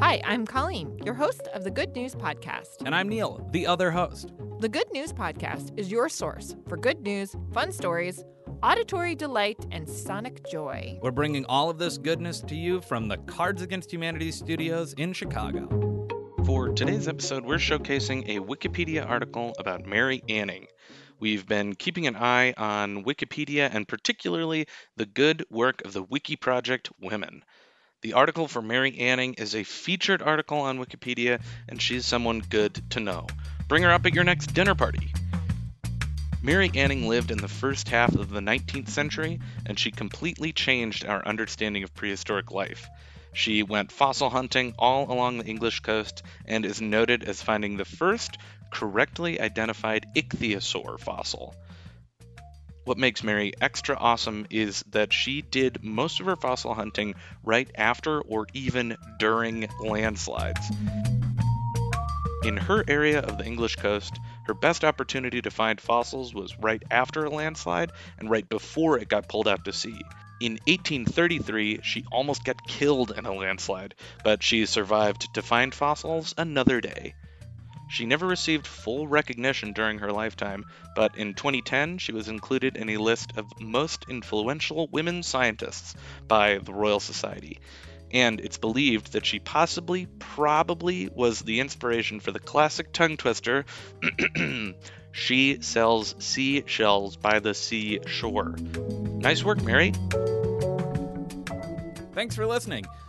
Hi, I'm Colleen, your host of the Good News Podcast. And I'm Neil, the other host. The Good News Podcast is your source for good news, fun stories, auditory delight, and sonic joy. We're bringing all of this goodness to you from the Cards Against Humanity studios in Chicago. For today's episode, we're showcasing a Wikipedia article about Mary Anning. We've been keeping an eye on Wikipedia and particularly the good work of the Wiki Project Women. The article for Mary Anning is a featured article on Wikipedia, and she's someone good to know. Bring her up at your next dinner party. Mary Anning lived in the first half of the 19th century, and she completely changed our understanding of prehistoric life. She went fossil hunting all along the English coast and is noted as finding the first correctly identified ichthyosaur fossil. What makes Mary extra awesome is that she did most of her fossil hunting right after or even during landslides. In her area of the English coast, her best opportunity to find fossils was right after a landslide and right before it got pulled out to sea. In 1833, she almost got killed in a landslide, but she survived to find fossils another day. She never received full recognition during her lifetime, but in 2010 she was included in a list of most influential women scientists by the Royal Society. And it's believed that she possibly, probably, was the inspiration for the classic tongue twister She sells seashells by the seashore. Nice work, Mary. Thanks for listening.